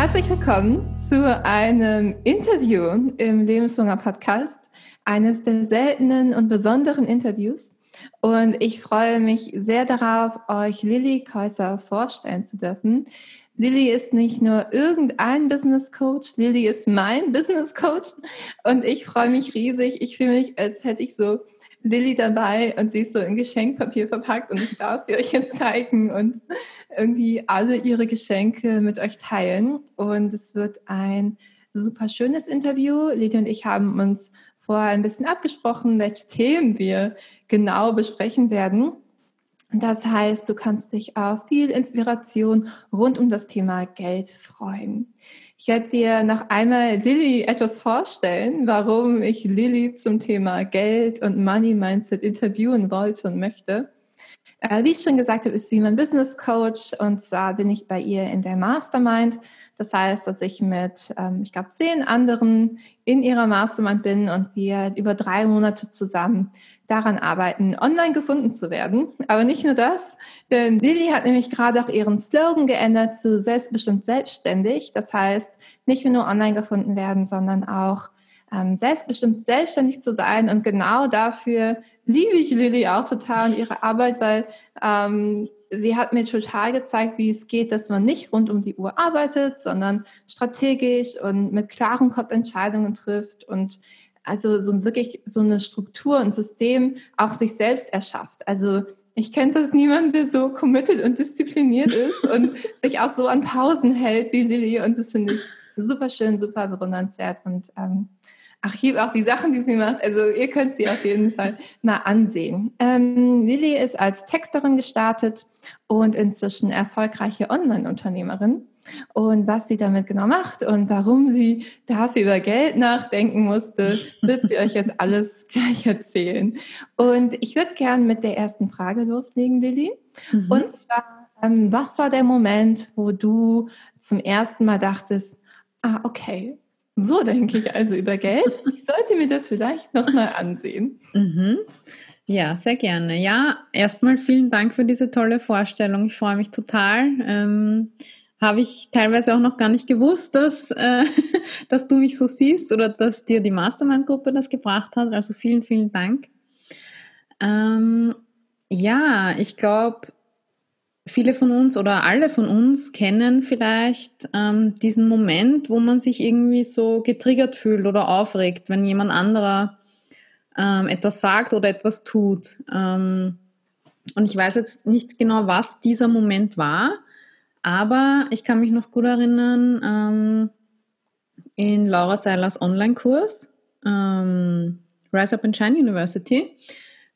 Herzlich willkommen zu einem Interview im Lebenshunger Podcast, eines der seltenen und besonderen Interviews. Und ich freue mich sehr darauf, euch Lilly Käuser vorstellen zu dürfen. Lilly ist nicht nur irgendein Business Coach, Lilly ist mein Business Coach und ich freue mich riesig. Ich fühle mich, als hätte ich so Lilly dabei und sie ist so in Geschenkpapier verpackt und ich darf sie euch jetzt zeigen und irgendwie alle ihre Geschenke mit euch teilen. Und es wird ein super schönes Interview. Lilly und ich haben uns vorher ein bisschen abgesprochen, welche Themen wir genau besprechen werden. Das heißt, du kannst dich auf viel Inspiration rund um das Thema Geld freuen. Ich werde dir noch einmal Lilly etwas vorstellen, warum ich Lilly zum Thema Geld und Money Mindset interviewen wollte und möchte. Äh, wie ich schon gesagt habe, ist sie mein Business Coach und zwar bin ich bei ihr in der Mastermind. Das heißt, dass ich mit, ähm, ich glaube, zehn anderen in ihrer Mastermind bin und wir über drei Monate zusammen daran arbeiten, online gefunden zu werden. Aber nicht nur das, denn Lilly hat nämlich gerade auch ihren Slogan geändert zu selbstbestimmt selbstständig. Das heißt, nicht nur online gefunden werden, sondern auch ähm, selbstbestimmt selbstständig zu sein. Und genau dafür liebe ich Lilly auch total und ihre Arbeit, weil ähm, sie hat mir total gezeigt, wie es geht, dass man nicht rund um die Uhr arbeitet, sondern strategisch und mit klaren Kopf Entscheidungen trifft und also so wirklich so eine Struktur und System auch sich selbst erschafft. Also ich kenne das niemand, der so committed und diszipliniert ist und sich auch so an Pausen hält wie Lilly. Und das finde ich super schön, super bewundernswert. Und ähm, ach, hier auch die Sachen, die sie macht. Also ihr könnt sie auf jeden Fall mal ansehen. Ähm, Lilly ist als Texterin gestartet und inzwischen erfolgreiche Online-Unternehmerin und was sie damit genau macht und warum sie dafür über Geld nachdenken musste, wird sie euch jetzt alles gleich erzählen. Und ich würde gerne mit der ersten Frage loslegen, Lilly. Mhm. Und zwar, ähm, was war der Moment, wo du zum ersten Mal dachtest, ah, okay, so denke ich also über Geld. Ich sollte mir das vielleicht nochmal ansehen. Mhm. Ja, sehr gerne. Ja, erstmal vielen Dank für diese tolle Vorstellung. Ich freue mich total. Ähm, habe ich teilweise auch noch gar nicht gewusst, dass, äh, dass du mich so siehst oder dass dir die Mastermind-Gruppe das gebracht hat. Also vielen, vielen Dank. Ähm, ja, ich glaube, viele von uns oder alle von uns kennen vielleicht ähm, diesen Moment, wo man sich irgendwie so getriggert fühlt oder aufregt, wenn jemand anderer ähm, etwas sagt oder etwas tut. Ähm, und ich weiß jetzt nicht genau, was dieser Moment war. Aber ich kann mich noch gut erinnern, ähm, in Laura Seilers Online-Kurs, ähm, Rise Up and Shine University,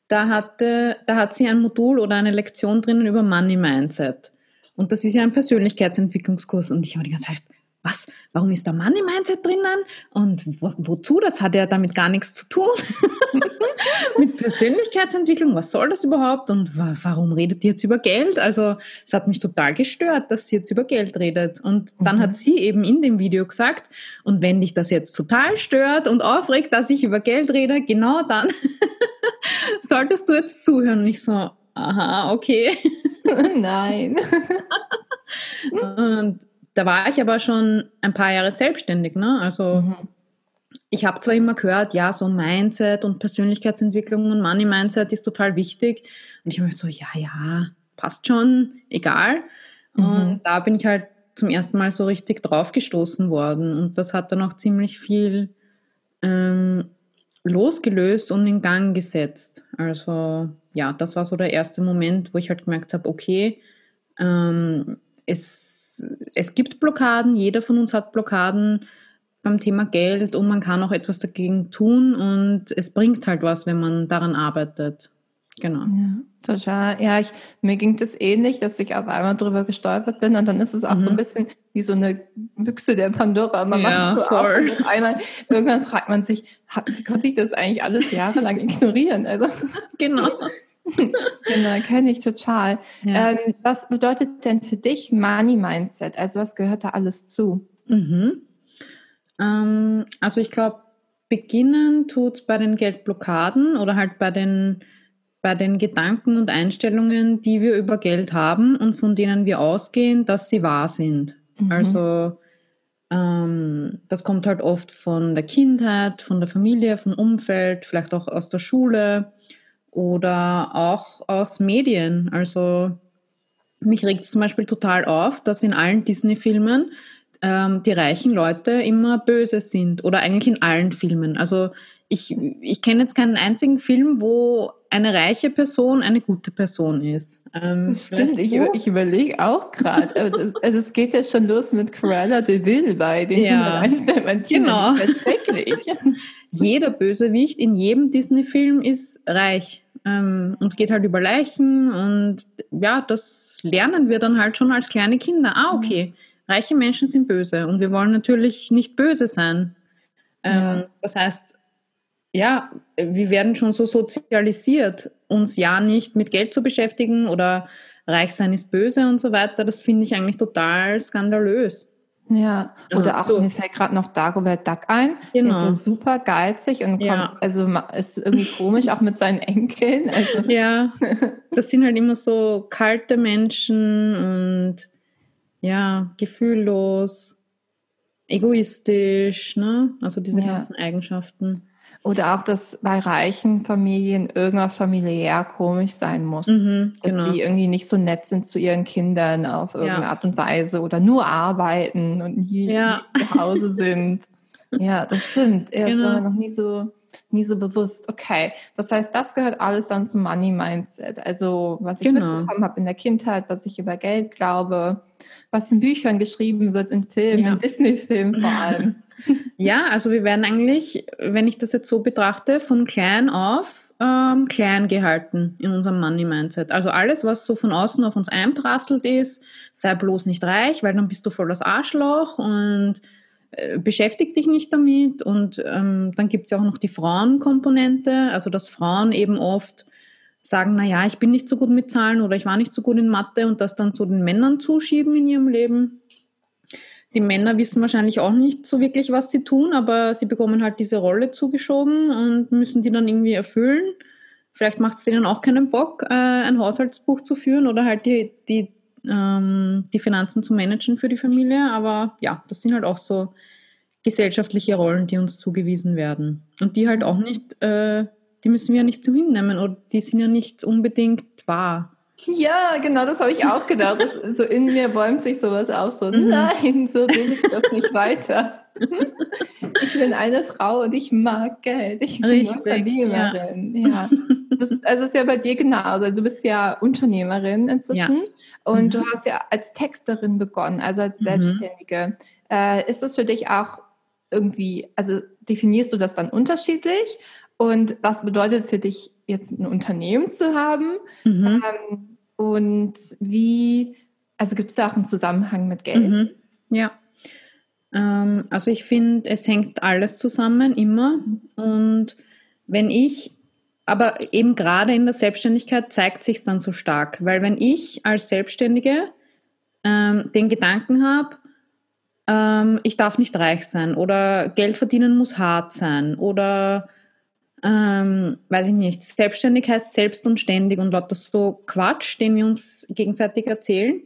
da, hatte, da hat sie ein Modul oder eine Lektion drinnen über Money Mindset. Und das ist ja ein Persönlichkeitsentwicklungskurs. Und ich habe die ganze Zeit, was, warum ist da Money Mindset drinnen und wo, wozu? Das hat ja damit gar nichts zu tun. Mit Persönlichkeitsentwicklung, was soll das überhaupt und wa warum redet die jetzt über Geld? Also es hat mich total gestört, dass sie jetzt über Geld redet. Und dann mhm. hat sie eben in dem Video gesagt, und wenn dich das jetzt total stört und aufregt, dass ich über Geld rede, genau dann solltest du jetzt zuhören. Und ich so, aha, okay. Nein. und da war ich aber schon ein paar Jahre selbstständig, ne? Also mhm. ich habe zwar immer gehört, ja, so Mindset und Persönlichkeitsentwicklung und Money Mindset ist total wichtig. Und ich habe mir so, ja, ja, passt schon, egal. Mhm. Und da bin ich halt zum ersten Mal so richtig draufgestoßen worden. Und das hat dann auch ziemlich viel ähm, losgelöst und in Gang gesetzt. Also ja, das war so der erste Moment, wo ich halt gemerkt habe, okay, ähm, es es gibt Blockaden, jeder von uns hat Blockaden beim Thema Geld und man kann auch etwas dagegen tun und es bringt halt was, wenn man daran arbeitet. Genau. Ja, total. Ja, ich, mir ging das ähnlich, dass ich auf einmal drüber gestolpert bin und dann ist es auch mhm. so ein mhm. bisschen wie so eine Büchse der Pandora. Man ja, macht es so voll. auf und einmal, irgendwann fragt man sich, wie konnte ich das eigentlich alles jahrelang ignorieren? Also, genau. genau, kenne ich total. Ja. Ähm, was bedeutet denn für dich Money Mindset? Also was gehört da alles zu? Mhm. Ähm, also ich glaube, beginnen tut es bei den Geldblockaden oder halt bei den, bei den Gedanken und Einstellungen, die wir über Geld haben und von denen wir ausgehen, dass sie wahr sind. Mhm. Also ähm, das kommt halt oft von der Kindheit, von der Familie, vom Umfeld, vielleicht auch aus der Schule oder auch aus Medien. Also mich regt es zum Beispiel total auf, dass in allen Disney-Filmen ähm, die reichen Leute immer böse sind oder eigentlich in allen Filmen. Also ich, ich kenne jetzt keinen einzigen Film, wo eine reiche Person eine gute Person ist. Ähm, das stimmt, ich, ich überlege auch gerade. also es geht ja schon los mit Cruella de Vil bei den ja, genau. schrecklich. Jeder Bösewicht in jedem Disney-Film ist reich ähm, und geht halt über Leichen und ja, das lernen wir dann halt schon als kleine Kinder. Ah, okay, reiche Menschen sind böse und wir wollen natürlich nicht böse sein. Ähm, ja. Das heißt, ja, wir werden schon so sozialisiert, uns ja nicht mit Geld zu beschäftigen oder reich sein ist böse und so weiter. Das finde ich eigentlich total skandalös. Ja, oder auch, so. mir fällt gerade noch Dagobert Duck ein. Genau. Der ist ja super geizig und ja. kommt, also ist irgendwie komisch, auch mit seinen Enkeln. Also. Ja, das sind halt immer so kalte Menschen und ja, gefühllos, egoistisch, ne? Also diese ja. ganzen Eigenschaften. Oder auch, dass bei reichen Familien irgendwas familiär komisch sein muss. Mhm, dass genau. sie irgendwie nicht so nett sind zu ihren Kindern auf irgendeine ja. Art und Weise oder nur arbeiten und nie, ja. nie zu Hause sind. ja, das stimmt. Er genau. ist aber noch nie so, nie so bewusst. Okay, das heißt, das gehört alles dann zum Money Mindset. Also, was ich genau. mitbekommen habe in der Kindheit, was ich über Geld glaube, was in Büchern geschrieben wird, in Filmen, ja. in Disney-Filmen vor allem. Ja, also wir werden eigentlich, wenn ich das jetzt so betrachte, von klein auf ähm, klein gehalten in unserem Money-Mindset. Also alles, was so von außen auf uns einprasselt ist, sei bloß nicht reich, weil dann bist du voll das Arschloch und äh, beschäftig dich nicht damit. Und ähm, dann gibt es ja auch noch die Frauenkomponente, also dass Frauen eben oft sagen, naja, ich bin nicht so gut mit Zahlen oder ich war nicht so gut in Mathe und das dann zu den Männern zuschieben in ihrem Leben die Männer wissen wahrscheinlich auch nicht so wirklich, was sie tun, aber sie bekommen halt diese Rolle zugeschoben und müssen die dann irgendwie erfüllen. Vielleicht macht es denen auch keinen Bock, äh, ein Haushaltsbuch zu führen oder halt die, die, ähm, die Finanzen zu managen für die Familie. Aber ja, das sind halt auch so gesellschaftliche Rollen, die uns zugewiesen werden. Und die halt auch nicht, äh, die müssen wir ja nicht so hinnehmen oder die sind ja nicht unbedingt wahr. Ja, genau, das habe ich auch gedacht. Das, so in mir bäumt sich sowas auf, so mhm. nein, so will ich das nicht weiter. Ich bin eine Frau und ich mag Geld. Ich bin Richtig, Unternehmerin. Ja. ja. Das, also ist ja bei dir genauso. Du bist ja Unternehmerin inzwischen ja. und mhm. du hast ja als Texterin begonnen, also als mhm. Selbstständige. Mhm. Äh, ist das für dich auch irgendwie, also definierst du das dann unterschiedlich? Und was bedeutet für dich jetzt ein Unternehmen zu haben? Mhm. Ähm, und wie, also gibt es da auch einen Zusammenhang mit Geld? Mhm. Ja. Ähm, also ich finde, es hängt alles zusammen, immer. Und wenn ich, aber eben gerade in der Selbstständigkeit zeigt sich dann so stark, weil wenn ich als Selbstständige ähm, den Gedanken habe, ähm, ich darf nicht reich sein oder Geld verdienen muss hart sein oder ähm, weiß ich nicht, selbstständig heißt selbst und ständig und lauter so Quatsch, den wir uns gegenseitig erzählen,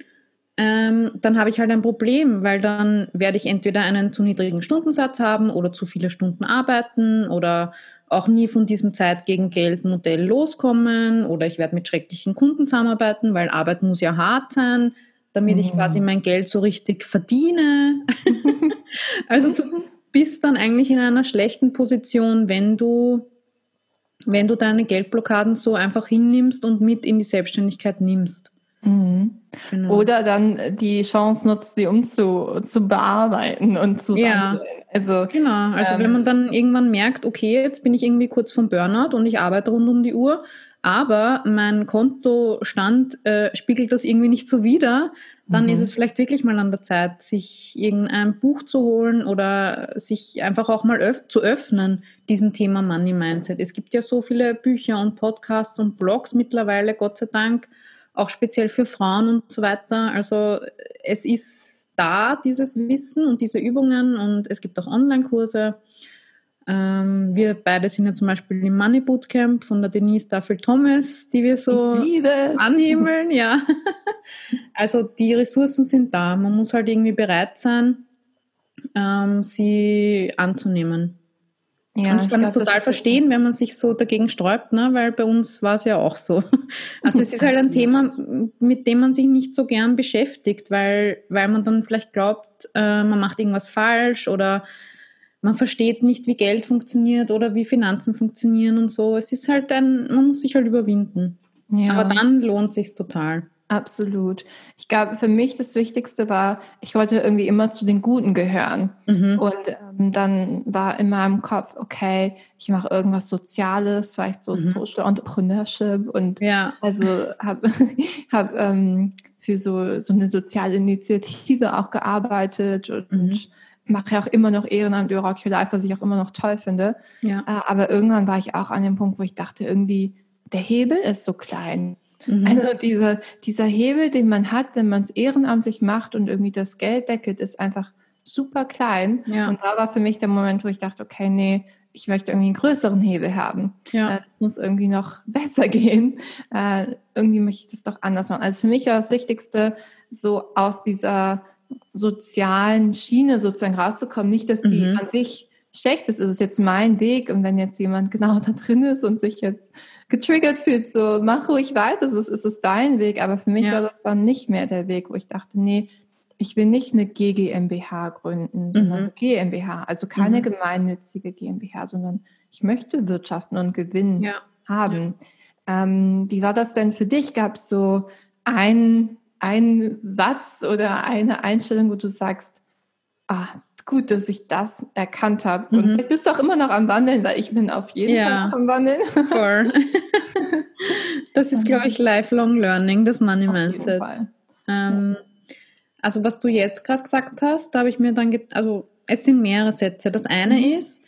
ähm, dann habe ich halt ein Problem, weil dann werde ich entweder einen zu niedrigen Stundensatz haben oder zu viele Stunden arbeiten oder auch nie von diesem Zeit gegen Geld Modell loskommen oder ich werde mit schrecklichen Kunden zusammenarbeiten, weil Arbeit muss ja hart sein, damit mhm. ich quasi mein Geld so richtig verdiene. also du bist dann eigentlich in einer schlechten Position, wenn du wenn du deine Geldblockaden so einfach hinnimmst und mit in die Selbstständigkeit nimmst. Mhm. Genau. Oder dann die Chance nutzt, sie um zu, zu bearbeiten und zu ja. Also, genau, also ähm, wenn man dann irgendwann merkt, okay, jetzt bin ich irgendwie kurz vom Burnout und ich arbeite rund um die Uhr, aber mein Kontostand äh, spiegelt das irgendwie nicht so wider, dann mhm. ist es vielleicht wirklich mal an der Zeit, sich irgendein Buch zu holen oder sich einfach auch mal öff zu öffnen, diesem Thema Money Mindset. Es gibt ja so viele Bücher und Podcasts und Blogs mittlerweile, Gott sei Dank, auch speziell für Frauen und so weiter. Also es ist da, dieses Wissen und diese Übungen und es gibt auch Online-Kurse. Ähm, wir beide sind ja zum Beispiel im Money Bootcamp von der Denise Staffel Thomas, die wir so anhimmeln. Ja. Also die Ressourcen sind da. Man muss halt irgendwie bereit sein, ähm, sie anzunehmen. Ja, und ich kann es total verstehen, wenn man sich so dagegen sträubt, ne? weil bei uns war es ja auch so. Also es ist halt ein Thema, mit dem man sich nicht so gern beschäftigt, weil, weil man dann vielleicht glaubt, äh, man macht irgendwas falsch oder man versteht nicht, wie Geld funktioniert oder wie Finanzen funktionieren und so. Es ist halt ein, man muss sich halt überwinden. Ja. Aber dann lohnt sich total. Absolut. Ich glaube, für mich das Wichtigste war, ich wollte irgendwie immer zu den Guten gehören. Mhm. Und ähm, dann war in meinem Kopf, okay, ich mache irgendwas Soziales, vielleicht so mhm. Social Entrepreneurship und ja. also habe hab, ähm, für so, so eine soziale Initiative auch gearbeitet und mhm. Mache ja auch immer noch Ehrenamt über Rock Your Life, was ich auch immer noch toll finde. Ja. Äh, aber irgendwann war ich auch an dem Punkt, wo ich dachte, irgendwie, der Hebel ist so klein. Mhm. Also dieser, dieser Hebel, den man hat, wenn man es ehrenamtlich macht und irgendwie das Geld deckelt, ist einfach super klein. Ja. Und da war für mich der Moment, wo ich dachte, okay, nee, ich möchte irgendwie einen größeren Hebel haben. Ja. Äh, das muss irgendwie noch besser gehen. Äh, irgendwie möchte ich das doch anders machen. Also für mich war das Wichtigste, so aus dieser sozialen Schiene sozusagen rauszukommen. Nicht, dass die mhm. an sich schlecht ist. Es ist jetzt mein Weg und wenn jetzt jemand genau da drin ist und sich jetzt getriggert fühlt, so mach ruhig weiter, es ist, es ist dein Weg. Aber für mich ja. war das dann nicht mehr der Weg, wo ich dachte, nee, ich will nicht eine GGMBH gründen, sondern mhm. eine GmbH. Also keine mhm. gemeinnützige GmbH, sondern ich möchte wirtschaften und Gewinn ja. haben. Ja. Ähm, wie war das denn für dich? Gab es so einen, einen Satz oder eine Einstellung, wo du sagst, ah, gut, dass ich das erkannt habe. Und mhm. vielleicht bist du auch immer noch am Wandeln, weil ich bin auf jeden ja. Fall am Wandeln. Voll. das ist, glaube ich, Lifelong Learning, das Money Mindset. Ähm, also was du jetzt gerade gesagt hast, da habe ich mir dann, also es sind mehrere Sätze. Das eine mhm. ist,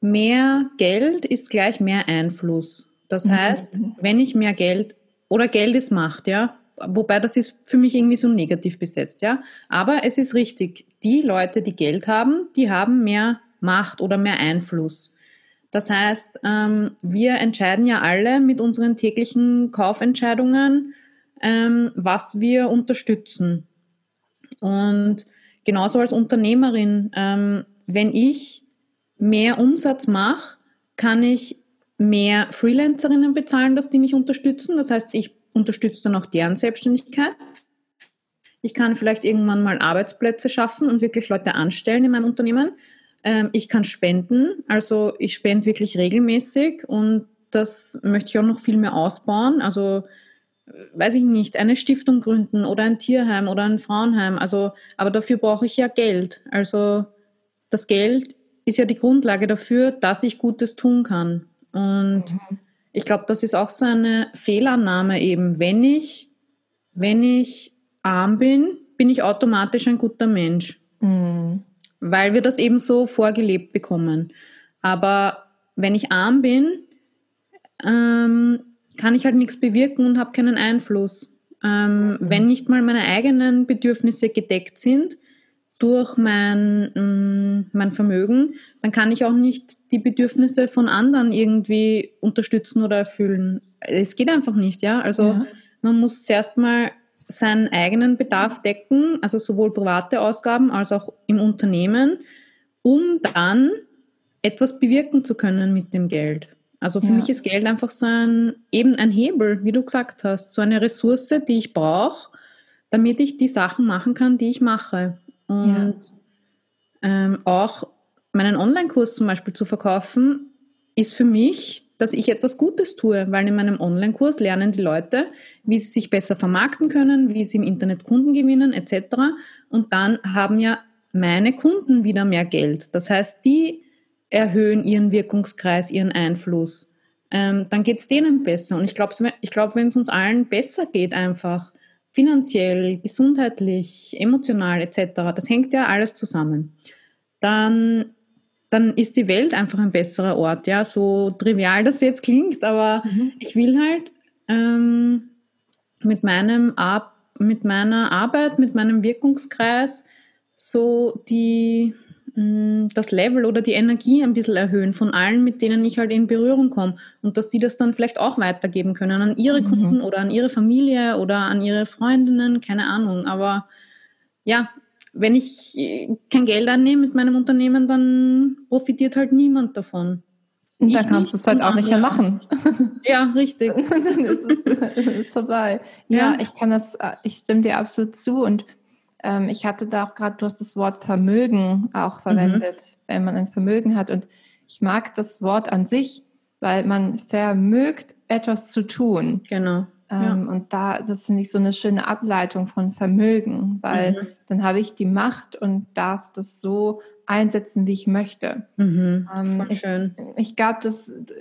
mehr Geld ist gleich mehr Einfluss. Das mhm. heißt, wenn ich mehr Geld oder Geld ist Macht, ja, wobei das ist für mich irgendwie so negativ besetzt, ja. Aber es ist richtig, die Leute, die Geld haben, die haben mehr Macht oder mehr Einfluss. Das heißt, ähm, wir entscheiden ja alle mit unseren täglichen Kaufentscheidungen, ähm, was wir unterstützen. Und genauso als Unternehmerin, ähm, wenn ich mehr Umsatz mache, kann ich mehr Freelancerinnen bezahlen, dass die mich unterstützen. Das heißt, ich unterstütze dann auch deren Selbstständigkeit. Ich kann vielleicht irgendwann mal Arbeitsplätze schaffen und wirklich Leute anstellen in meinem Unternehmen. Ähm, ich kann spenden, also ich spende wirklich regelmäßig und das möchte ich auch noch viel mehr ausbauen. Also äh, weiß ich nicht, eine Stiftung gründen oder ein Tierheim oder ein Frauenheim. Also, aber dafür brauche ich ja Geld. Also das Geld ist ja die Grundlage dafür, dass ich Gutes tun kann. Und mhm ich glaube, das ist auch so eine Fehlannahme eben. Wenn ich, wenn ich arm bin, bin ich automatisch ein guter Mensch. Mhm. Weil wir das eben so vorgelebt bekommen. Aber wenn ich arm bin, ähm, kann ich halt nichts bewirken und habe keinen Einfluss. Ähm, mhm. Wenn nicht mal meine eigenen Bedürfnisse gedeckt sind, durch mein, mm, mein Vermögen, dann kann ich auch nicht die Bedürfnisse von anderen irgendwie unterstützen oder erfüllen. Es geht einfach nicht, ja. Also ja. man muss zuerst mal seinen eigenen Bedarf decken, also sowohl private Ausgaben als auch im Unternehmen, um dann etwas bewirken zu können mit dem Geld. Also für ja. mich ist Geld einfach so ein, eben ein Hebel, wie du gesagt hast, so eine Ressource, die ich brauche, damit ich die Sachen machen kann, die ich mache. Und ja. ähm, auch meinen Online-Kurs zum Beispiel zu verkaufen, ist für mich, dass ich etwas Gutes tue, weil in meinem Online-Kurs lernen die Leute, wie sie sich besser vermarkten können, wie sie im Internet Kunden gewinnen etc. Und dann haben ja meine Kunden wieder mehr Geld. Das heißt, die erhöhen ihren Wirkungskreis, ihren Einfluss. Ähm, dann geht es denen besser. Und ich glaube, ich glaub, wenn es uns allen besser geht einfach, finanziell, gesundheitlich, emotional etc., das hängt ja alles zusammen, dann, dann ist die Welt einfach ein besserer Ort. Ja, so trivial das jetzt klingt, aber mhm. ich will halt ähm, mit, meinem Ar mit meiner Arbeit, mit meinem Wirkungskreis so die das Level oder die Energie ein bisschen erhöhen von allen, mit denen ich halt in Berührung komme und dass die das dann vielleicht auch weitergeben können an ihre mhm. Kunden oder an ihre Familie oder an ihre Freundinnen, keine Ahnung. Aber ja, wenn ich äh, kein Geld annehme mit meinem Unternehmen, dann profitiert halt niemand davon. Und dann kannst du es halt auch nicht mehr machen. Ja, richtig. dann ist es ist vorbei. Ja, ja, ich kann das, äh, ich stimme dir absolut zu und ähm, ich hatte da auch gerade, du hast das Wort Vermögen auch verwendet, mhm. wenn man ein Vermögen hat und ich mag das Wort an sich, weil man vermögt etwas zu tun. Genau. Ähm, ja. Und da, das finde ich so eine schöne Ableitung von Vermögen, weil mhm. dann habe ich die Macht und darf das so einsetzen, wie ich möchte. Mhm, ähm, ich ich glaube,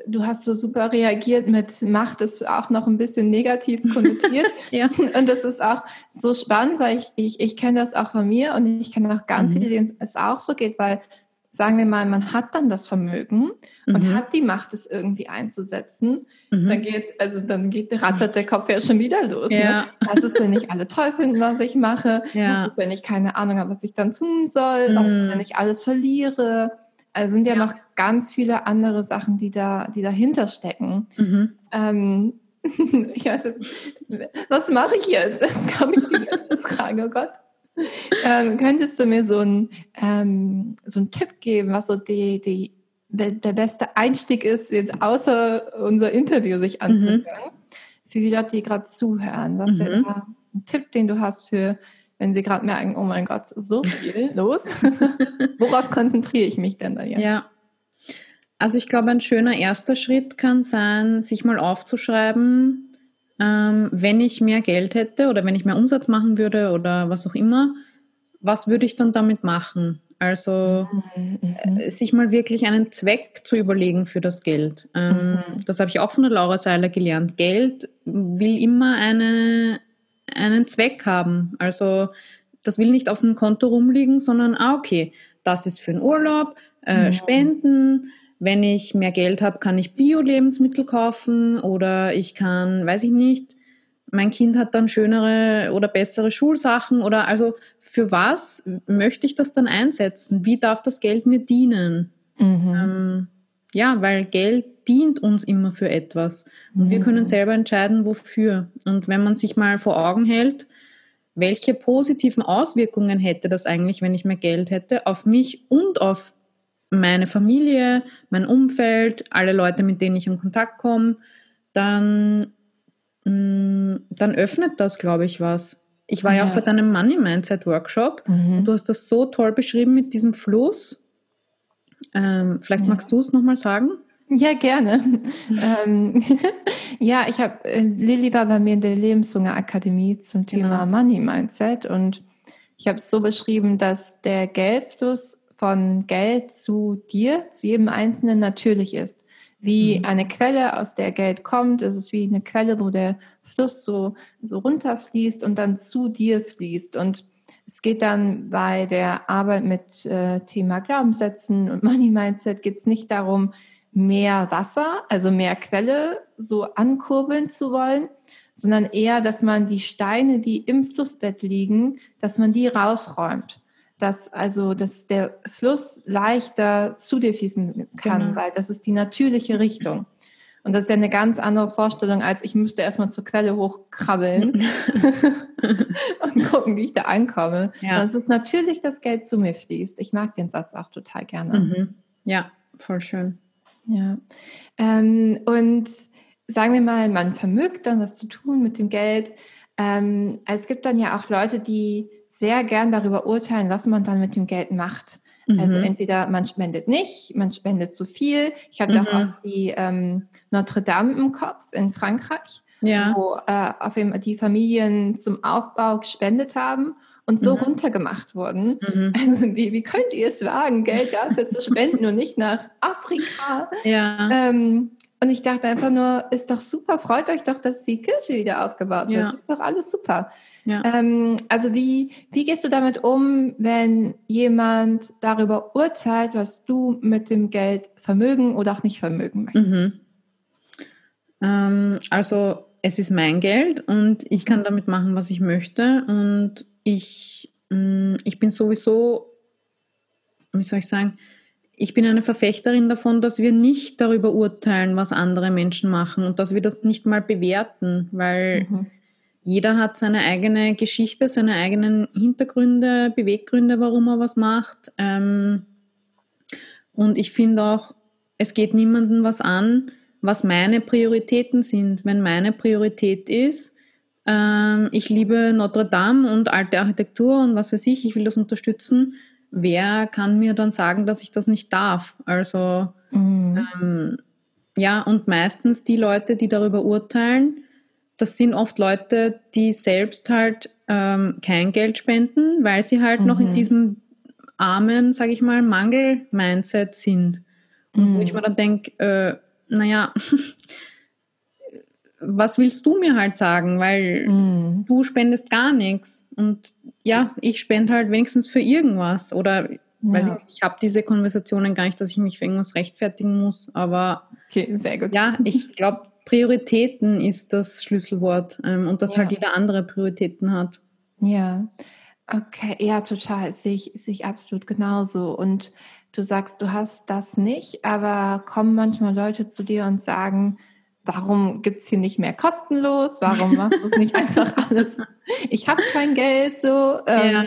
du hast so super reagiert mit Macht, ist auch noch ein bisschen negativ konnotiert. ja. Und das ist auch so spannend, weil ich, ich, ich kenne das auch von mir und ich kenne auch ganz mhm. viele, denen es auch so geht, weil sagen wir mal, man hat dann das Vermögen mhm. und hat die Macht, es irgendwie einzusetzen, mhm. dann geht, also dann geht, rattert der Kopf ja schon wieder los. Ne? Ja. Ne? Was ist, wenn ich alle toll finden, was ich mache? Ja. Was ist, wenn ich keine Ahnung habe, was ich dann tun soll? Mhm. Was ist, wenn ich alles verliere? Also sind ja, ja, noch ganz viele andere Sachen, die da, die dahinter stecken. Mhm. Ähm, ich weiß jetzt, was mache ich jetzt? Jetzt kam ich die erste Frage, oh Gott ähm, könntest du mir so einen ähm, so einen Tipp geben, was so die, die, der beste Einstieg ist, jetzt außer unser Interview sich mhm. anzuhören? Mhm. Für die Leute, die gerade zuhören. Was mhm. wäre da ein Tipp, den du hast für, wenn sie gerade merken, oh mein Gott, so viel los? Worauf konzentriere ich mich denn da jetzt? Ja. Also ich glaube, ein schöner erster Schritt kann sein, sich mal aufzuschreiben, ähm, wenn ich mehr Geld hätte oder wenn ich mehr Umsatz machen würde oder was auch immer, was würde ich dann damit machen? Also mhm. äh, sich mal wirklich einen Zweck zu überlegen für das Geld. Ähm, mhm. Das habe ich auch von der Laura Seiler gelernt. Geld will immer eine, einen Zweck haben. Also das will nicht auf dem Konto rumliegen, sondern, ah, okay, das ist für den Urlaub, äh, mhm. Spenden, wenn ich mehr Geld habe, kann ich Bio-Lebensmittel kaufen oder ich kann, weiß ich nicht, mein Kind hat dann schönere oder bessere Schulsachen oder also für was möchte ich das dann einsetzen? Wie darf das Geld mir dienen? Mhm. Ähm, ja, weil Geld dient uns immer für etwas und mhm. wir können selber entscheiden, wofür. Und wenn man sich mal vor Augen hält, welche positiven Auswirkungen hätte das eigentlich, wenn ich mehr Geld hätte, auf mich und auf meine Familie, mein Umfeld, alle Leute, mit denen ich in Kontakt komme, dann, mm, dann öffnet das, glaube ich, was. Ich war ja, ja auch bei deinem Money Mindset Workshop mhm. und du hast das so toll beschrieben mit diesem Fluss. Ähm, vielleicht ja. magst du es nochmal sagen? Ja, gerne. ähm, ja, ich habe, äh, Lilly war bei mir in der Lebenshunger Akademie zum Thema genau. Money Mindset und ich habe es so beschrieben, dass der Geldfluss von Geld zu dir, zu jedem Einzelnen natürlich ist. Wie mhm. eine Quelle, aus der Geld kommt, ist es wie eine Quelle, wo der Fluss so, so runterfließt und dann zu dir fließt. Und es geht dann bei der Arbeit mit äh, Thema Glaubenssätzen und Money Mindset geht es nicht darum, mehr Wasser, also mehr Quelle so ankurbeln zu wollen, sondern eher, dass man die Steine, die im Flussbett liegen, dass man die rausräumt dass also dass der Fluss leichter zu dir fließen kann, genau. weil das ist die natürliche Richtung. Und das ist ja eine ganz andere Vorstellung, als ich müsste erstmal zur Quelle hochkrabbeln und gucken, wie ich da ankomme. Ja. Das ist natürlich, dass Geld zu mir fließt. Ich mag den Satz auch total gerne. Mhm. Ja, voll schön. Ja. Ähm, und sagen wir mal, man vermögt dann was zu tun mit dem Geld. Ähm, es gibt dann ja auch Leute, die sehr gern darüber urteilen, was man dann mit dem Geld macht. Also mhm. Also entweder man spendet nicht, man spendet zu viel. Ich habe mhm. auch die ähm, Notre Dame im Kopf in Frankreich, ja. wo äh, auf jeden die Familien zum Aufbau gespendet haben und so mhm. runtergemacht wurden. Mhm. Also wie, wie könnt ihr es wagen, Geld dafür zu spenden und nicht nach Afrika? Ja. Ähm, und ich dachte einfach nur, ist doch super, freut euch doch, dass die Kirche wieder aufgebaut wird. Ja. Ist doch alles super. Ja. Ähm, also wie, wie gehst du damit um, wenn jemand darüber urteilt, was du mit dem Geld vermögen oder auch nicht vermögen möchtest? Mhm. Ähm, also es ist mein Geld und ich kann damit machen, was ich möchte. Und ich, mh, mm, ich bin sowieso, wie soll ich sagen, ich bin eine Verfechterin davon, dass wir nicht darüber urteilen, was andere Menschen machen und dass wir das nicht mal bewerten, weil mhm. jeder hat seine eigene Geschichte, seine eigenen Hintergründe, Beweggründe, warum er was macht. Ähm, und ich finde auch, es geht niemandem was an, was meine Prioritäten sind. Wenn meine Priorität ist, ähm, ich liebe Notre Dame und alte Architektur und was weiß ich, ich will das unterstützen, wer kann mir dann sagen, dass ich das nicht darf? Also mhm. ähm, ja, und meistens die Leute, die darüber urteilen, das sind oft Leute, die selbst halt ähm, kein Geld spenden, weil sie halt mhm. noch in mhm. diesem armen, sage ich mal, Mangel-Mindset sind. Und mhm. wo ich mir dann denke, äh, naja, was willst du mir halt sagen? Weil mhm. du spendest gar nichts. Und ja, ich spende halt wenigstens für irgendwas. Oder ja. weiß ich, ich habe diese Konversationen gar nicht, dass ich mich für irgendwas rechtfertigen muss. Aber okay, sehr gut. ja, ich glaube, Prioritäten ist das Schlüsselwort ähm, und dass ja. halt jeder andere Prioritäten hat. Ja, okay, ja, total. Sehe ich, sehe ich absolut genauso. Und du sagst, du hast das nicht, aber kommen manchmal Leute zu dir und sagen, warum gibt es hier nicht mehr kostenlos? Warum machst du es nicht einfach alles? Ich habe kein Geld, so. Ähm, ja.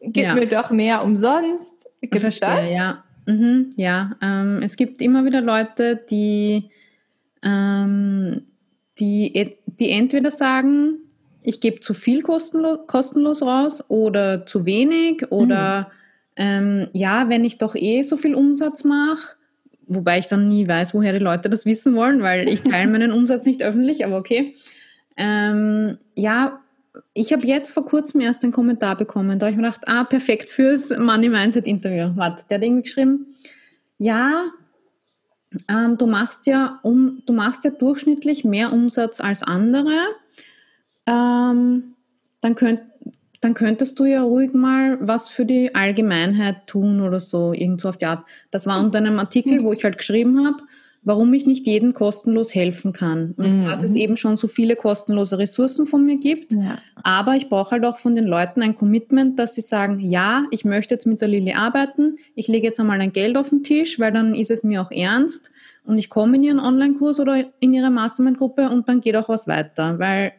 Gib ja. mir doch mehr umsonst. Gibt es das? Ja, mhm, ja. Ähm, es gibt immer wieder Leute, die ähm, die, die entweder sagen, ich gebe zu viel kostenlos, kostenlos raus oder zu wenig oder mhm. ähm, ja, wenn ich doch eh so viel Umsatz mache, wobei ich dann nie weiß, woher die Leute das wissen wollen, weil ich teile meinen Umsatz nicht öffentlich, aber okay. Ähm, ja, ich habe jetzt vor kurzem erst einen Kommentar bekommen, da habe ich mir gedacht, ah, perfekt fürs Money Mindset Interview. Warte, der hat irgendwie geschrieben, ja, ähm, du machst ja um, du machst ja durchschnittlich mehr Umsatz als andere, ähm, dann, könnt, dann könntest du ja ruhig mal was für die Allgemeinheit tun oder so, irgend so auf die Art. Das war unter einem Artikel, wo ich halt geschrieben habe, warum ich nicht jedem kostenlos helfen kann. Und mhm. dass es eben schon so viele kostenlose Ressourcen von mir gibt. Ja. Aber ich brauche halt auch von den Leuten ein Commitment, dass sie sagen, ja, ich möchte jetzt mit der Lilly arbeiten, ich lege jetzt einmal ein Geld auf den Tisch, weil dann ist es mir auch ernst und ich komme in ihren Online-Kurs oder in ihre Mastermind-Gruppe und dann geht auch was weiter, weil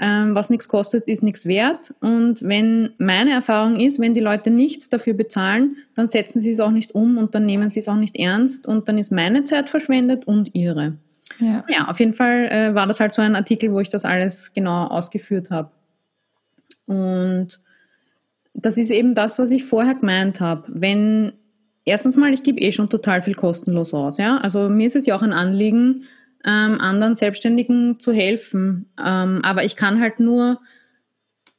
ähm, was nichts kostet, ist nichts wert. Und wenn meine Erfahrung ist, wenn die Leute nichts dafür bezahlen, dann setzen sie es auch nicht um und dann nehmen sie es auch nicht ernst und dann ist meine Zeit verschwendet und ihre. Ja, ja auf jeden Fall äh, war das halt so ein Artikel, wo ich das alles genau ausgeführt habe. Und das ist eben das, was ich vorher gemeint habe. Wenn erstens mal, ich gebe eh schon total viel kostenlos aus, ja. Also mir ist es ja auch ein Anliegen, ähm, anderen Selbstständigen zu helfen. Ähm, aber ich kann halt nur,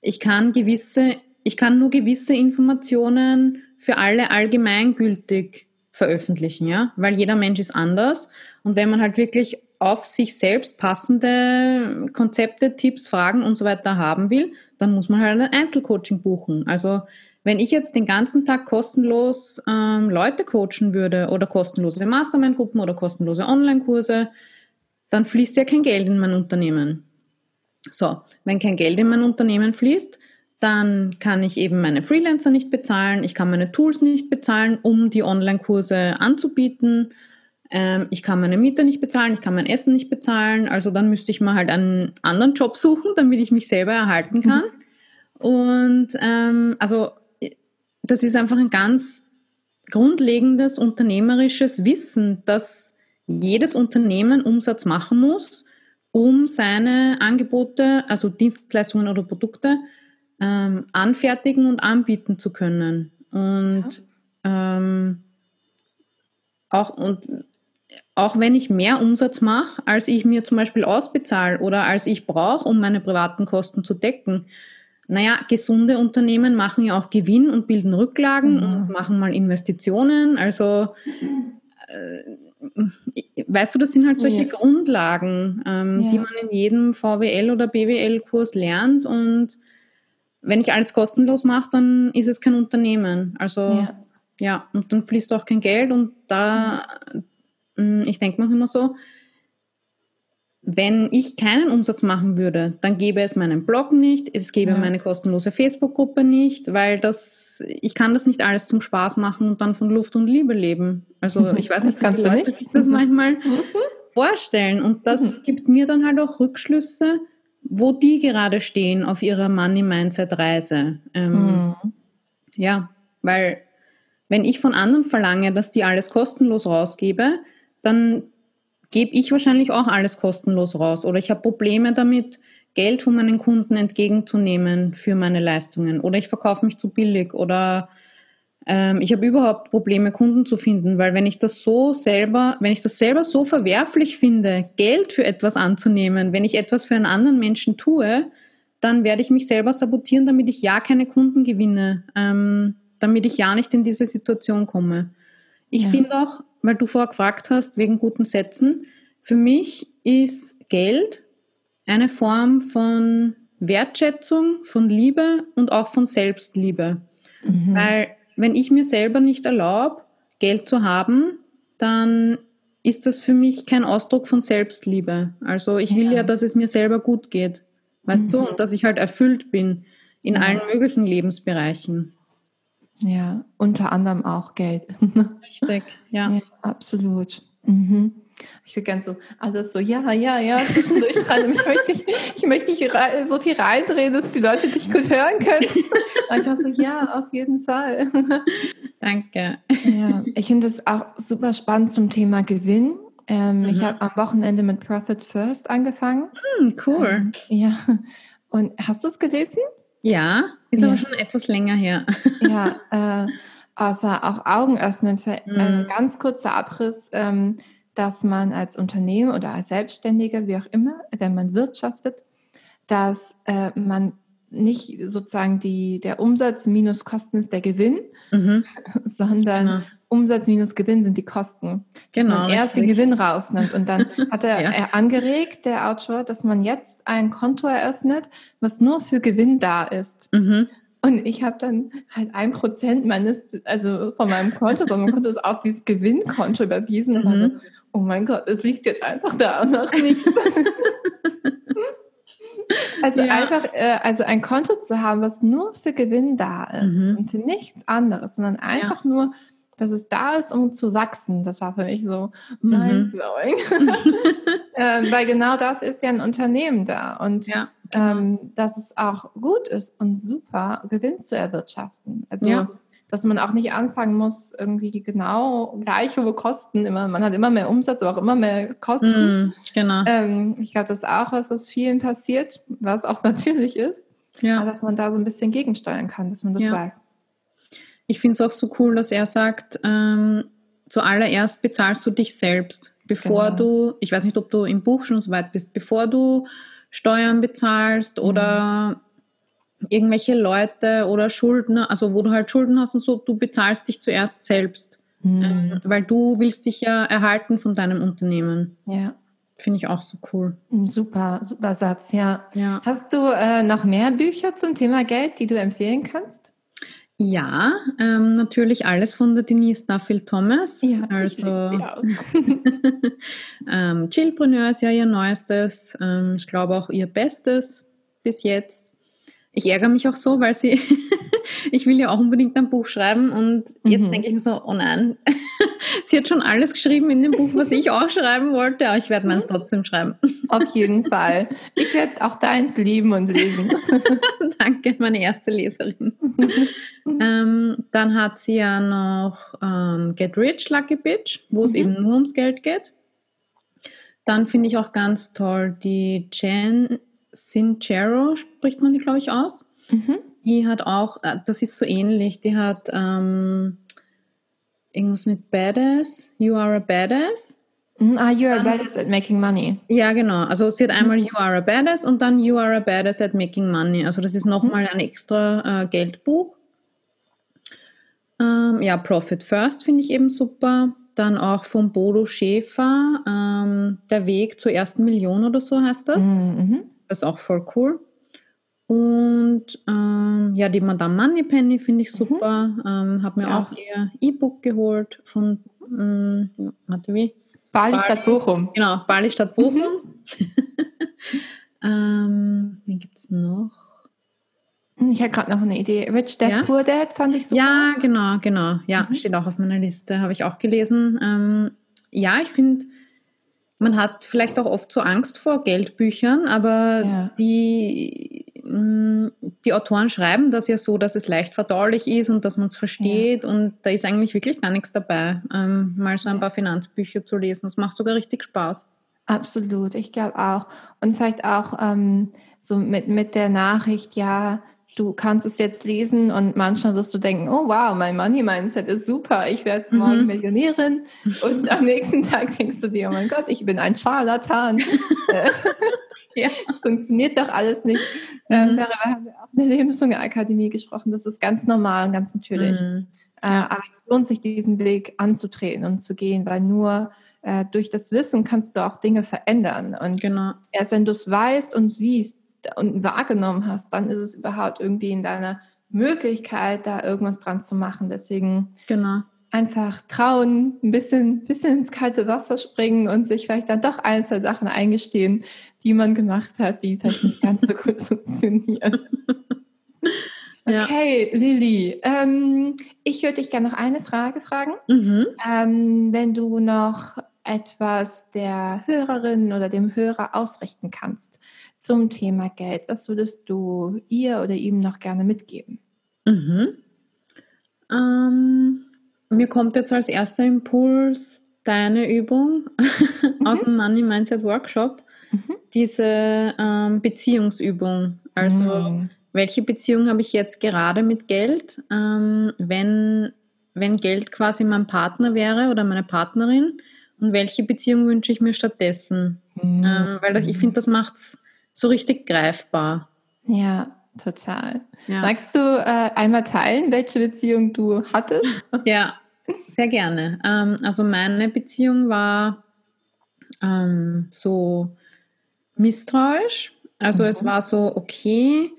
ich kann gewisse, ich kann nur gewisse Informationen für alle allgemeingültig veröffentlichen, ja, weil jeder Mensch ist anders. Und wenn man halt wirklich auf sich selbst passende Konzepte, Tipps, Fragen und so weiter haben will, dann muss man halt ein Einzelcoaching buchen. Also wenn ich jetzt den ganzen Tag kostenlos ähm, Leute coachen würde oder kostenlose Mastermind-Gruppen oder kostenlose Online-Kurse, dann fließt ja kein Geld in mein Unternehmen. So, wenn kein Geld in mein Unternehmen fließt, dann kann ich eben meine Freelancer nicht bezahlen, ich kann meine Tools nicht bezahlen, um die Online-Kurse anzubieten. Ähm, ich kann meine Miete nicht bezahlen, ich kann mein Essen nicht bezahlen. Also dann müsste ich mal halt einen anderen Job suchen, damit ich mich selber erhalten kann. Mhm. Und ähm, also das ist einfach ein ganz grundlegendes unternehmerisches Wissen, dass jedes Unternehmen Umsatz machen muss, um seine Angebote, also Dienstleistungen oder Produkte, ähm, anfertigen und anbieten zu können. Und ja. ähm, auch, und auch wenn ich mehr Umsatz mache, als ich mir zum Beispiel ausbezahle oder als ich brauche, um meine privaten Kosten zu decken, naja, gesunde Unternehmen machen ja auch Gewinn und bilden Rücklagen mhm. und machen mal Investitionen. Also äh, weißt du, das sind halt solche ja. Grundlagen, ähm, ja. die man in jedem VWL oder BWL-Kurs lernt. Und wenn ich alles kostenlos mache, dann ist es kein Unternehmen. Also ja, ja und dann fließt auch kein Geld. Und da, mhm. ich denke mir immer so, wenn ich keinen Umsatz machen würde, dann gäbe es meinen Blog nicht, es gäbe meine kostenlose Facebook-Gruppe nicht, weil das, ich kann das nicht alles zum Spaß machen und dann von Luft und Liebe leben. Also ich weiß nicht, kannst wie Leute sich das manchmal vorstellen. Und das mhm. gibt mir dann halt auch Rückschlüsse, wo die gerade stehen auf ihrer Money-Mindset-Reise. Ähm, mhm. Ja, weil wenn ich von anderen verlange, dass die alles kostenlos rausgebe, dann gebe ich wahrscheinlich auch alles kostenlos raus. Oder ich habe Probleme damit, Geld von meinen Kunden entgegenzunehmen für meine Leistungen. Oder ich verkaufe mich zu billig. Oder ähm, ich habe überhaupt Probleme, Kunden zu finden, weil wenn ich das so selber, wenn ich das selber so verwerflich finde, Geld für etwas anzunehmen, wenn ich etwas für einen anderen Menschen tue, dann werde ich mich selber sabotieren, damit ich ja keine Kunden gewinne, ähm, damit ich ja nicht in diese Situation komme. Ich ja. finde auch, weil du vorher gefragt hast, wegen guten Sätzen, für mich ist Geld eine Form von Wertschätzung, von Liebe und auch von Selbstliebe. Mhm. Weil wenn ich mir selber nicht erlaube, Geld zu haben, dann ist das für mich kein Ausdruck von Selbstliebe. Also ich will ja, ja dass es mir selber gut geht, weißt mhm. du, und dass ich halt erfüllt bin in ja. allen möglichen Lebensbereichen. Ja, unter anderem auch Geld. Richtig, ja. ja absolut. Mhm. Ich würde gerne so alles so, ja, ja, ja, zwischendurch schreien. Ich möchte nicht, ich möchte nicht so viel reindrehen, dass die Leute dich gut hören können. Aber ich war so, ja, auf jeden Fall. Danke. Ja, ich finde es auch super spannend zum Thema Gewinn. Ähm, mhm. Ich habe am Wochenende mit Profit First angefangen. Mm, cool. Ähm, ja. Und hast du es gelesen? Ja, ist ja. aber schon etwas länger her. Ja, äh, also auch Augen öffnen für mhm. ein ganz kurzer Abriss. Ähm, dass man als Unternehmen oder als Selbstständiger, wie auch immer, wenn man wirtschaftet, dass äh, man nicht sozusagen die, der Umsatz minus Kosten ist der Gewinn, mhm. sondern genau. Umsatz minus Gewinn sind die Kosten. Dass genau, man erst richtig. den Gewinn rausnimmt. Und dann hat er, ja. er angeregt, der Autor, dass man jetzt ein Konto eröffnet, was nur für Gewinn da ist. Mhm. Und ich habe dann halt ein Prozent meines, also von meinem Konto, sondern mein Konto ist auf dieses Gewinnkonto überwiesen und war so, mhm oh mein Gott, es liegt jetzt einfach da und noch nicht. also ja. einfach, äh, also ein Konto zu haben, was nur für Gewinn da ist mhm. und für nichts anderes, sondern einfach ja. nur, dass es da ist, um zu wachsen. Das war für mich so mhm. mindblowing. Mhm. ähm, weil genau dafür ist ja ein Unternehmen da und ja, genau. ähm, dass es auch gut ist und super, Gewinn zu erwirtschaften. Also ja dass man auch nicht anfangen muss, irgendwie genau gleich hohe Kosten immer. Man hat immer mehr Umsatz, aber auch immer mehr Kosten. Mm, genau. Ähm, ich glaube, das ist auch was, was vielen passiert, was auch natürlich ist. Ja. Dass man da so ein bisschen gegensteuern kann, dass man das ja. weiß. Ich finde es auch so cool, dass er sagt, ähm, zuallererst bezahlst du dich selbst, bevor genau. du, ich weiß nicht, ob du im Buch schon so weit bist, bevor du Steuern bezahlst oder mhm irgendwelche Leute oder Schuldner, also wo du halt Schulden hast und so, du bezahlst dich zuerst selbst. Mhm. Ähm, weil du willst dich ja erhalten von deinem Unternehmen. Ja. Finde ich auch so cool. Super, super Satz, ja. ja. Hast du äh, noch mehr Bücher zum Thema Geld, die du empfehlen kannst? Ja, ähm, natürlich alles von der Denise Duffield Thomas. Ja, also ähm, Chillpreneur ist ja ihr neuestes, ähm, ich glaube auch ihr bestes bis jetzt ich ärgere mich auch so, weil sie, ich will ja auch unbedingt ein Buch schreiben und jetzt mhm. denke ich mir so, oh nein, sie hat schon alles geschrieben in dem Buch, was ich auch schreiben wollte, aber ich werde meins mhm. trotzdem schreiben. Auf jeden Fall. Ich werde auch deins lieben und lesen. Danke, meine erste Leserin. ähm, dann hat sie ja noch ähm, Get Rich, Lucky Bitch, wo es mhm. eben nur ums Geld geht. Dann finde ich auch ganz toll die Jen Sincero spricht man die, glaube ich, aus. Mhm. Die hat auch, äh, das ist so ähnlich, die hat ähm, irgendwas mit Badass, You are a Badass. Mhm, ah, You are a Badass at Making Money. Ja, genau. Also sie hat einmal mhm. You are a Badass und dann You are a Badass at Making Money. Also das ist nochmal mhm. ein extra äh, Geldbuch. Ähm, ja, Profit First finde ich eben super. Dann auch von Bodo Schäfer, ähm, Der Weg zur ersten Million oder so heißt das. Mhm. Das ist auch voll cool. Und ähm, ja, die Madame Moneypenny finde ich mhm. super. Mhm. Ähm, habe mir ja. auch ihr E-Book geholt von, ähm, warte wie? Bali, Bali statt Bochum. Genau, Bali statt Bochum. Mhm. ähm, wie gibt es noch? Ich habe gerade noch eine Idee. Rich Dad, ja? Poor Dad fand ich super. Ja, genau, genau. Ja, mhm. steht auch auf meiner Liste, habe ich auch gelesen. Ähm, ja, ich finde man hat vielleicht auch oft so Angst vor Geldbüchern, aber ja. die, mm, die Autoren schreiben das ja so, dass es leicht verdaulich ist und dass man es versteht ja. und da ist eigentlich wirklich gar nichts dabei, ähm, mal so ein paar Finanzbücher zu lesen. Das macht sogar richtig Spaß. Absolut, ich glaube auch. Und vielleicht auch ähm, so mit, mit der Nachricht, ja, du kannst es jetzt lesen und manchmal wirst du denken, oh wow, mein Money Mindset ist super, ich werde morgen mhm. Millionärin und am nächsten Tag denkst du dir, oh mein Gott, ich bin ein Scharlatan. ja. Das funktioniert doch alles nicht. Ähm, mhm. Ähm, darüber haben wir auch in der Lebenshunger-Akademie gesprochen. Das ist ganz normal und ganz natürlich. Mhm. Äh, aber es lohnt sich, diesen Weg anzutreten und zu gehen, weil nur äh, durch das Wissen kannst du auch Dinge verändern. Und genau. erst wenn du es weißt und siehst, und wahrgenommen hast, dann ist es überhaupt irgendwie in deiner Möglichkeit, da irgendwas dran zu machen. Deswegen genau. einfach trauen, ein bisschen, bisschen ins kalte Wasser springen und sich vielleicht dann doch ein, zwei Sachen eingestehen, die man gemacht hat, die vielleicht nicht ganz so gut funktionieren. Okay, ja. Lilly, ähm, ich würde dich gerne noch eine Frage fragen. Mhm. Ähm, wenn du noch etwas der Hörerin oder dem Hörer ausrichten kannst zum Thema Geld, was würdest du ihr oder ihm noch gerne mitgeben? Mhm. Ähm, mir kommt jetzt als erster Impuls deine Übung mhm. aus dem Money Mindset Workshop, mhm. diese ähm, Beziehungsübung. Also mhm. welche Beziehung habe ich jetzt gerade mit Geld? Ähm, wenn, wenn Geld quasi mein Partner wäre oder meine Partnerin, und welche Beziehung wünsche ich mir stattdessen? Mhm. Ähm, weil ich finde, das macht es so richtig greifbar. Ja, total. Ja. Magst du äh, einmal teilen, welche Beziehung du hattest? ja, sehr gerne. Ähm, also meine Beziehung war ähm, so misstrauisch. Also mhm. es war so, okay,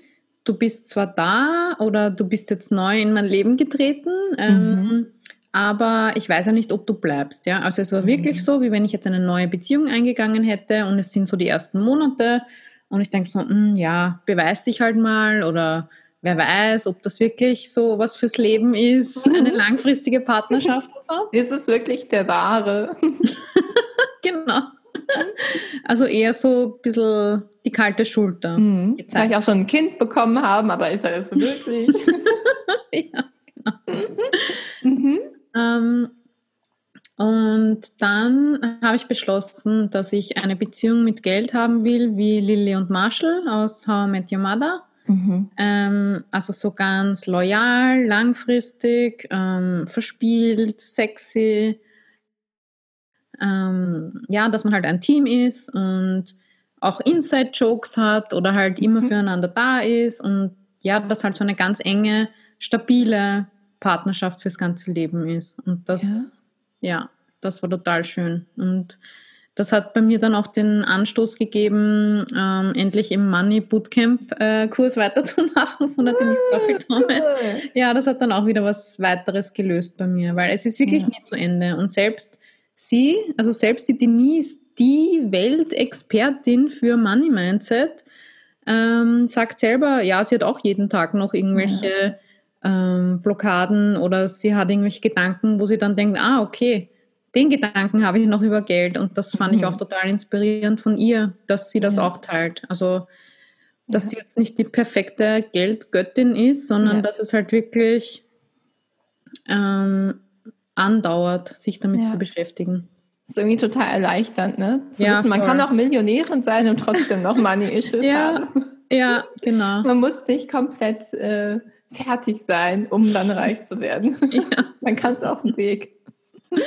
du bist zwar da oder du bist jetzt neu in mein Leben getreten. Ähm, mhm aber ich weiß ja nicht, ob du bleibst. Ja? Also es war mhm. wirklich so, wie wenn ich jetzt eine neue Beziehung eingegangen hätte und es sind so die ersten Monate und ich denke so, mh, hm, ja, beweis dich halt mal oder wer weiß, ob das wirklich so was fürs Leben ist, mhm. eine langfristige Partnerschaft und so. Ist es wirklich der wahre? genau. Also eher so ein bisschen die kalte Schulter. Mhm. Soll ich auch schon ein Kind bekommen haben, aber ist er das wirklich? ja, genau. Ähm, und dann habe ich beschlossen, dass ich eine Beziehung mit Geld haben will, wie Lily und Marshall aus How I Met Your Mother. Mhm. Ähm, also so ganz loyal, langfristig, ähm, verspielt, sexy. Ähm, ja, dass man halt ein Team ist und auch Inside-Jokes hat oder halt immer mhm. füreinander da ist und ja, dass halt so eine ganz enge, stabile Partnerschaft fürs ganze Leben ist. Und das, ja, ja das war total schön. Und das hat bei mir dann auch den Anstoß gegeben, ähm, endlich im Money Bootcamp äh, Kurs weiterzumachen von der Denise Buffett Thomas. Ja, das hat dann auch wieder was weiteres gelöst bei mir, weil es ist wirklich ja. nie zu Ende. Und selbst sie, also selbst die Denise, die Weltexpertin für Money Mindset, ähm, sagt selber, ja, sie hat auch jeden Tag noch irgendwelche ja ähm, Blockaden oder sie hat irgendwelche Gedanken, wo sie dann denkt, ah, okay, den Gedanken habe ich noch über Geld und das fand mhm. ich auch total inspirierend von ihr, dass sie das ja. auch teilt. Also, dass ja. sie jetzt nicht die perfekte Geldgöttin ist, sondern ja. dass es halt wirklich ähm, andauert, sich damit zu beschäftigen. Das ist irgendwie total erleichternd, ne? Zu wissen, man voll. kann auch Millionärin sein und trotzdem noch Money Issues haben. Ja, genau. Man muss nicht komplett äh, fertig sein, um dann reich zu werden. Ja. Man kann es auf dem Weg.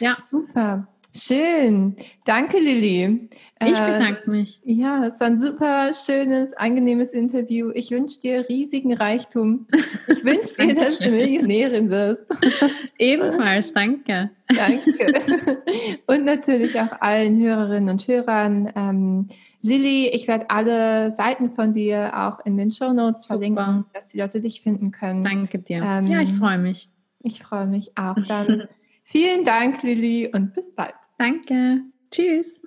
Ja. Super. Schön. Danke, Lilly. Ich äh, bedanke mich. Ja, es war ein super schönes, angenehmes Interview. Ich wünsche dir riesigen Reichtum. Ich wünsche dir, dass du Millionärin wirst. Ebenfalls, danke. Danke. Und natürlich auch allen Hörerinnen und Hörern. Ähm, Lilly, ich werde alle Seiten von dir auch in den Show Notes verlinken, dass die Leute dich finden können. Danke dir. Ähm, ja, ich freue mich. Ich freue mich auch. Dann vielen Dank, Lilly, und bis bald. Danke. Tschüss.